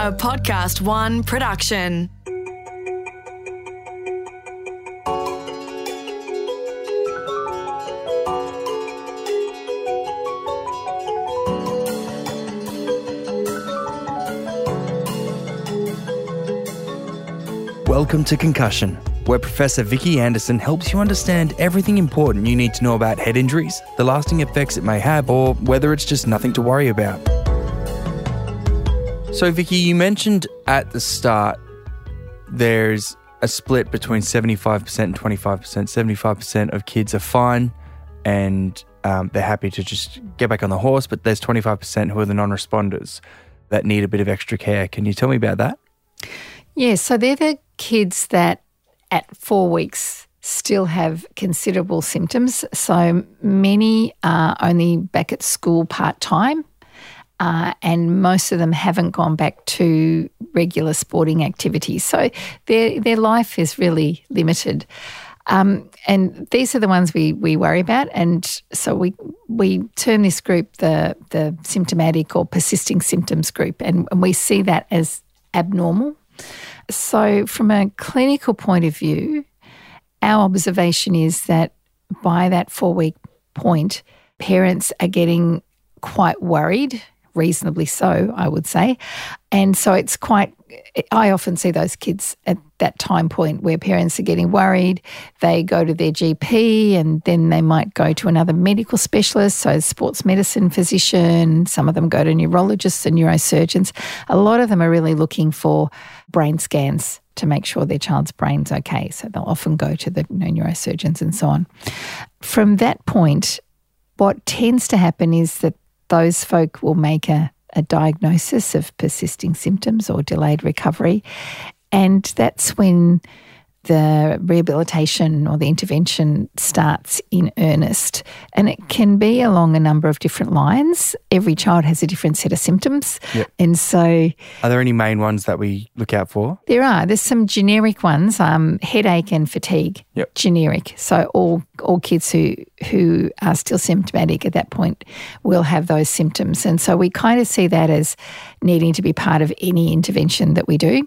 a Podcast One production. Welcome to Concussion, where Professor Vicki Anderson helps you understand everything important you need to know about head injuries, the lasting effects it may have, or whether it's just nothing to worry about. So, Vicki, you mentioned at the start there's a split between 75% and 25%. 75% of kids are fine and um, they're happy to just get back on the horse, but there's 25% who are the non responders that need a bit of extra care. Can you tell me about that? Yeah, so they're the kids that at four weeks still have considerable symptoms. So many are only back at school part time. Uh, and most of them haven't gone back to regular sporting activities. So their their life is really limited. Um, and these are the ones we, we worry about. And so we we term this group the the symptomatic or persisting symptoms group, and, and we see that as abnormal. So from a clinical point of view, our observation is that by that four week point, parents are getting quite worried reasonably so, I would say. And so it's quite, I often see those kids at that time point where parents are getting worried. They go to their GP and then they might go to another medical specialist, so sports medicine physician. Some of them go to neurologists and neurosurgeons. A lot of them are really looking for brain scans to make sure their child's brain's okay. So they'll often go to the you know, neurosurgeons and so on. From that point, what tends to happen is that those folk will make a, a diagnosis of persisting symptoms or delayed recovery. And that's when the rehabilitation or the intervention starts in earnest. And it can be along a number of different lines. Every child has a different set of symptoms. Yep. And so. Are there any main ones that we look out for? There are. There's some generic ones um, headache and fatigue. Yep. Generic. So all, all kids who, who are still symptomatic at that point will have those symptoms. And so we kind of see that as needing to be part of any intervention that we do.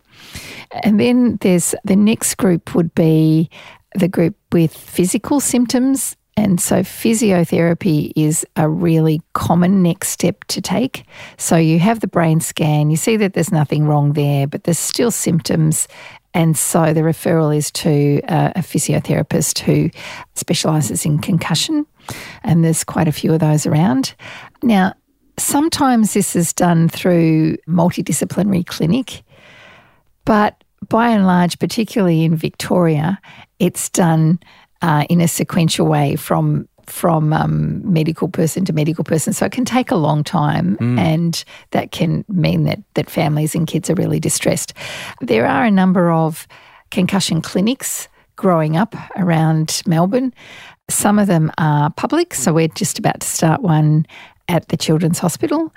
And then there's the next group would be the group with physical symptoms. And so physiotherapy is a really common next step to take. So you have the brain scan, you see that there's nothing wrong there, but there's still symptoms. And so the referral is to uh, a physiotherapist who specialises in concussion. And there's quite a few of those around. Now, sometimes this is done through multidisciplinary clinic, but by and large, particularly in Victoria, it's done uh, in a sequential way from from um, medical person to medical person. So it can take a long time, mm. and that can mean that that families and kids are really distressed. There are a number of concussion clinics growing up around Melbourne. Some of them are public, so we're just about to start one at the Children's Hospital,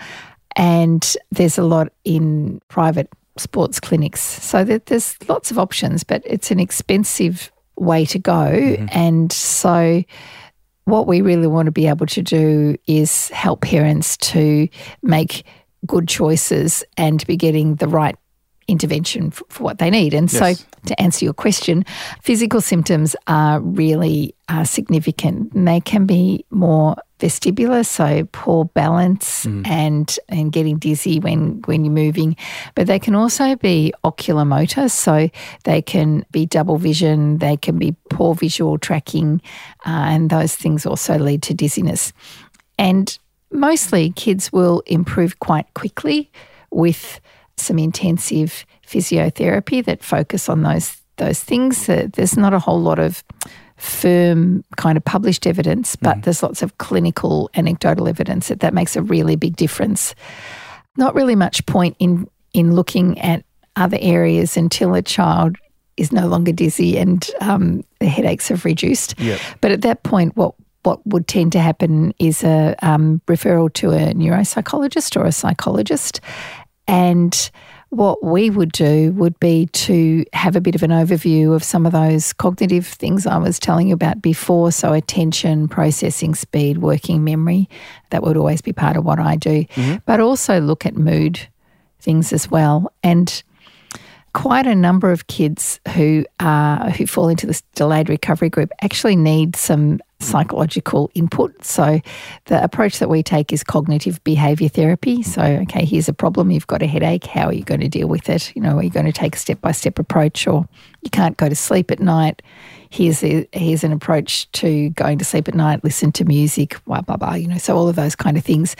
and there's a lot in private sports clinics. So that there's lots of options, but it's an expensive way to go. Mm-hmm. And so what we really want to be able to do is help parents to make good choices and be getting the right intervention for, for what they need. And yes. so, to answer your question, physical symptoms are really uh, significant. And they can be more vestibular, so poor balance mm. and and getting dizzy when when you're moving. But they can also be oculomotor, so they can be double vision, they can be poor visual tracking, uh, and those things also lead to dizziness. And mostly, kids will improve quite quickly with some intensive physiotherapy that focus on those those things. Uh, there's not a whole lot of firm kind of published evidence, but mm. there's lots of clinical anecdotal evidence that that makes a really big difference. Not really much point in in looking at other areas until a child is no longer dizzy and um, the headaches have reduced. Yep. But at that point, what what would tend to happen is a um, referral to a neuropsychologist or a psychologist, and what we would do would be to have a bit of an overview of some of those cognitive things I was telling you about before. So, attention, processing speed, working memory, that would always be part of what I do. Mm-hmm. But also look at mood things as well. And quite a number of kids who are who fall into this delayed recovery group actually need some psychological input. So the approach that we take is cognitive behavior therapy. So okay, here's a problem, you've got a headache, how are you going to deal with it? You know, are you going to take a step-by-step approach or you can't go to sleep at night? Here's a, here's an approach to going to sleep at night, listen to music, blah blah blah, you know, so all of those kind of things.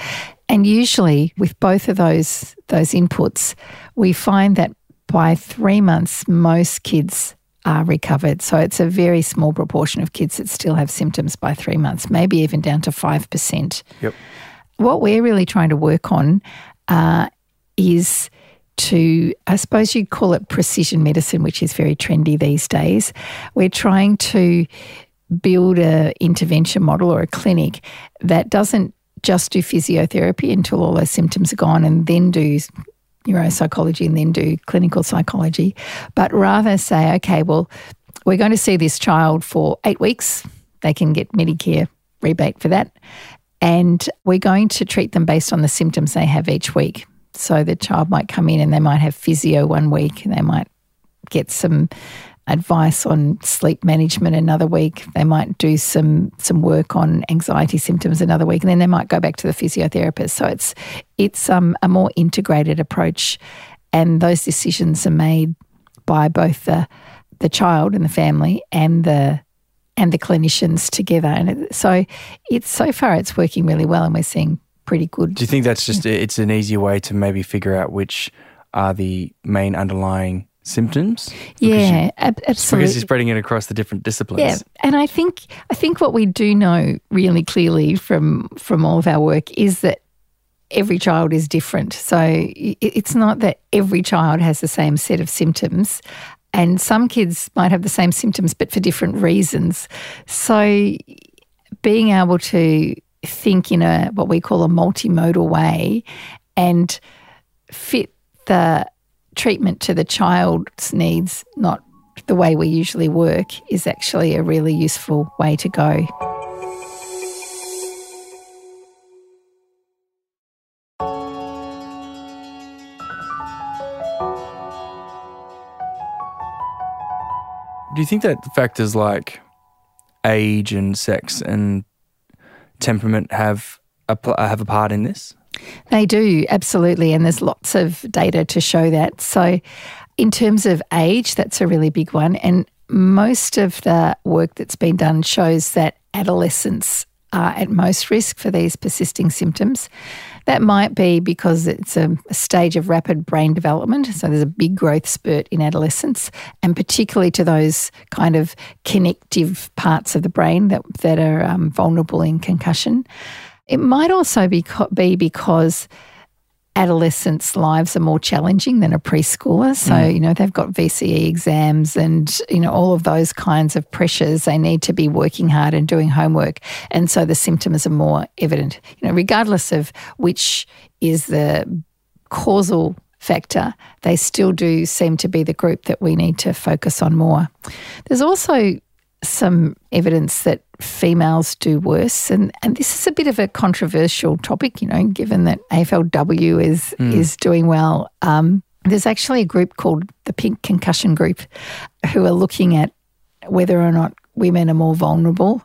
And usually with both of those those inputs, we find that by three months, most kids are recovered. So it's a very small proportion of kids that still have symptoms by three months, maybe even down to 5%. Yep. What we're really trying to work on uh, is to, I suppose you'd call it precision medicine, which is very trendy these days. We're trying to build a intervention model or a clinic that doesn't just do physiotherapy until all those symptoms are gone and then do neuropsychology and then do clinical psychology, but rather say, okay, well, we're going to see this child for eight weeks. They can get Medicare rebate for that. And we're going to treat them based on the symptoms they have each week. So the child might come in and they might have physio one week and they might get some advice on sleep management another week. They might do some some work on anxiety symptoms another week, and then they might go back to the physiotherapist. So it's it's um, a more integrated approach, and those decisions are made by both the the child and the family and the and the clinicians together. And so it's so far it's working really well, and we're seeing pretty good. Do you think that's just it's an easier way to maybe figure out which are the main underlying symptoms. Yeah, ab- absolutely. Because you're spreading it across the different disciplines. Yeah, and I think I think what we do know really clearly from from all of our work is that every child is different. So it's not that every child has the same set of symptoms. And some kids might have the same symptoms, but for different reasons. So, being able to think in a what we call a multimodal way and fit the treatment to the child's needs, not the way we usually work, is actually a really useful way to go. Do you think that factors like age and sex and temperament have a, have a part in this? They do, absolutely. And there's lots of data to show that. So, in terms of age, that's a really big one. And most of the work that's been done shows that adolescents are at most risk for these persisting symptoms. That might be because it's a, a, stage of rapid brain development. So there's a big growth spurt in adolescence, and particularly to those kind of connective parts of the brain that, that are um, vulnerable in concussion. It might also be, be because adolescents' lives are more challenging than a preschooler. So, mm. you know, they've got VCE exams and, you know, all of those kinds of pressures. They need to be working hard and doing homework. And so the symptoms are more evident. You know, regardless of which is the causal factor, they still do seem to be the group that we need to focus on more. There's also some evidence that females do worse, and, and this is a bit of a controversial topic, you know, given that AFLW is mm. is doing well. Um, there's actually a group called the Pink Concussion Group who are looking at whether or not women are more vulnerable.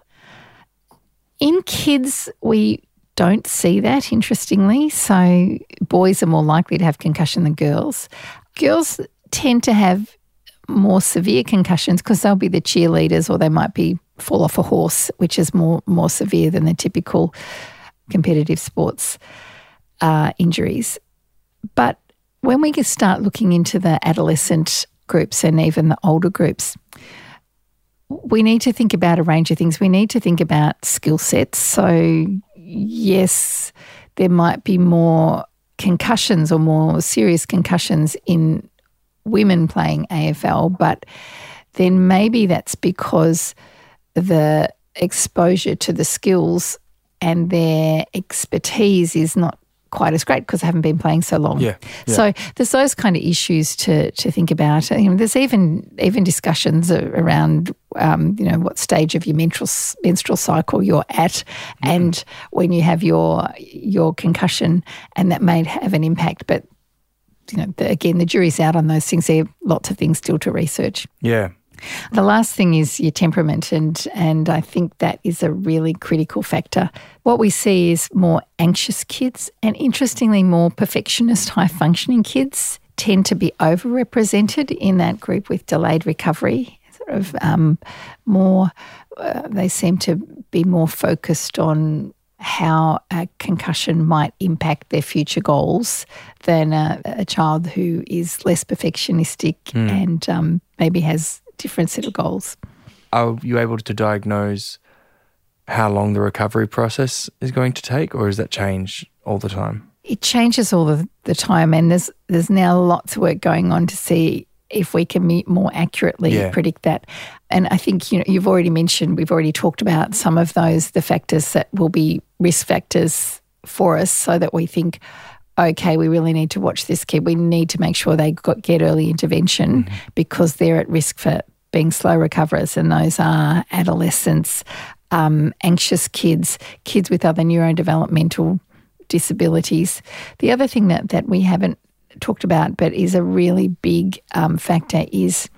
In kids, we don't see that, interestingly. So, boys are more likely to have concussion than girls. Girls tend to have more severe concussions because they'll be the cheerleaders or they might be fall off a horse, which is more more severe than the typical competitive sports uh, injuries. But when we start looking into the adolescent groups and even the older groups, we need to think about a range of things. We need to think about skill sets. So, yes, there might be more concussions or more serious concussions in women playing AFL, but then maybe that's because the exposure to the skills and their expertise is not quite as great because they haven't been playing so long. Yeah, yeah, So there's those kind of issues to to think about. You know, there's even even discussions around um, you know what stage of your menstrual menstrual cycle you're at, mm-hmm. and when you have your your concussion, and that may have an impact. But you know, the, again, the jury's out on those things. There are lots of things still to research. Yeah. The last thing is your temperament, and and I think that is a really critical factor. What we see is more anxious kids, and interestingly, more perfectionist, high functioning kids tend to be overrepresented in that group with delayed recovery. Sort of um, more, uh, they seem to be more focused on how a concussion might impact their future goals than a, a child who is less perfectionistic mm. and um, maybe has different set of goals. Are you able to diagnose how long the recovery process is going to take, or does that change all the time? It changes all the, the time, and there's there's now lots of work going on to see if we can more accurately yeah. predict that. And I think you know you've already mentioned we've already talked about some of those the factors that will be risk factors for us, so that we think, okay, we really need to watch this kid. We need to make sure they got, get early intervention mm-hmm. because they're at risk for being slow recoverers, and those are adolescents, um, anxious kids, kids with other neurodevelopmental disabilities. The other thing that, that we haven't talked about but is a really big um, factor is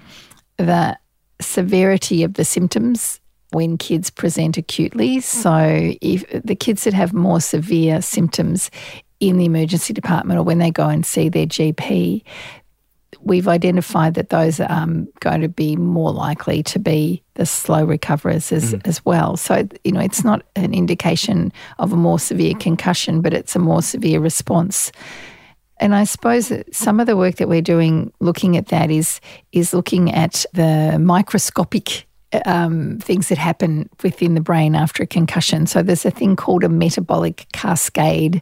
the severity of the symptoms when kids present acutely. So, if the kids that have more severe symptoms in the emergency department or when they go and see their GP, we've identified that those are um, going to be more likely to be the slow recoverers as, mm. as well. So, you know, it's not an indication of a more severe concussion, but it's a more severe response. And I suppose some of the work that we're doing looking at that is is looking at the microscopic um, things that happen within the brain after a concussion. So there's a thing called a metabolic cascade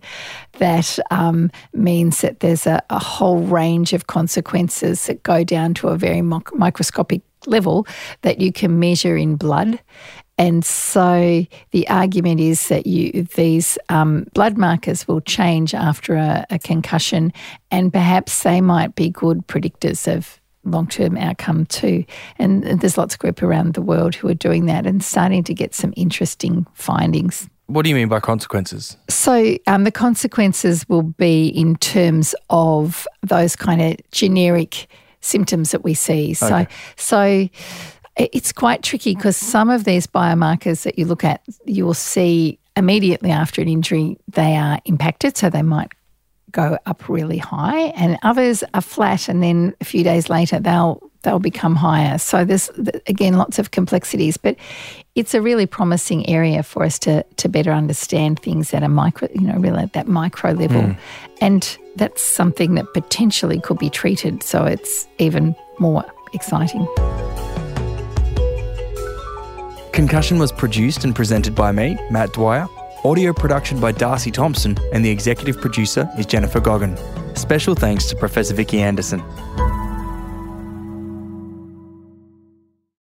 that um, means that there's a, a, whole range of consequences that go down to a very microscopic level that you can measure in blood. And so the argument is that you these um, blood markers will change after a, a concussion, and perhaps they might be good predictors of long term outcome too. And there's lots of group around the world who are doing that and starting to get some interesting findings. What do you mean by consequences? So, um, the consequences will be in terms of those kind of generic symptoms that we see. So, okay. so it's quite tricky because some of these biomarkers that you look at, you will see immediately after an injury, they are impacted. So, they might go up really high, and others are flat, and then a few days later they'll they'll become higher. So there's again lots of complexities, but it's a really promising area for us to to better understand things at a micro, you know, really at that micro level, mm. and that's something that potentially could be treated. So it's even more exciting. Concussion was produced and presented by me, Matt Dwyer. Audio production by Darcy Thompson, and the executive producer is Jennifer Goggin. Special thanks to Professor Vicki Anderson.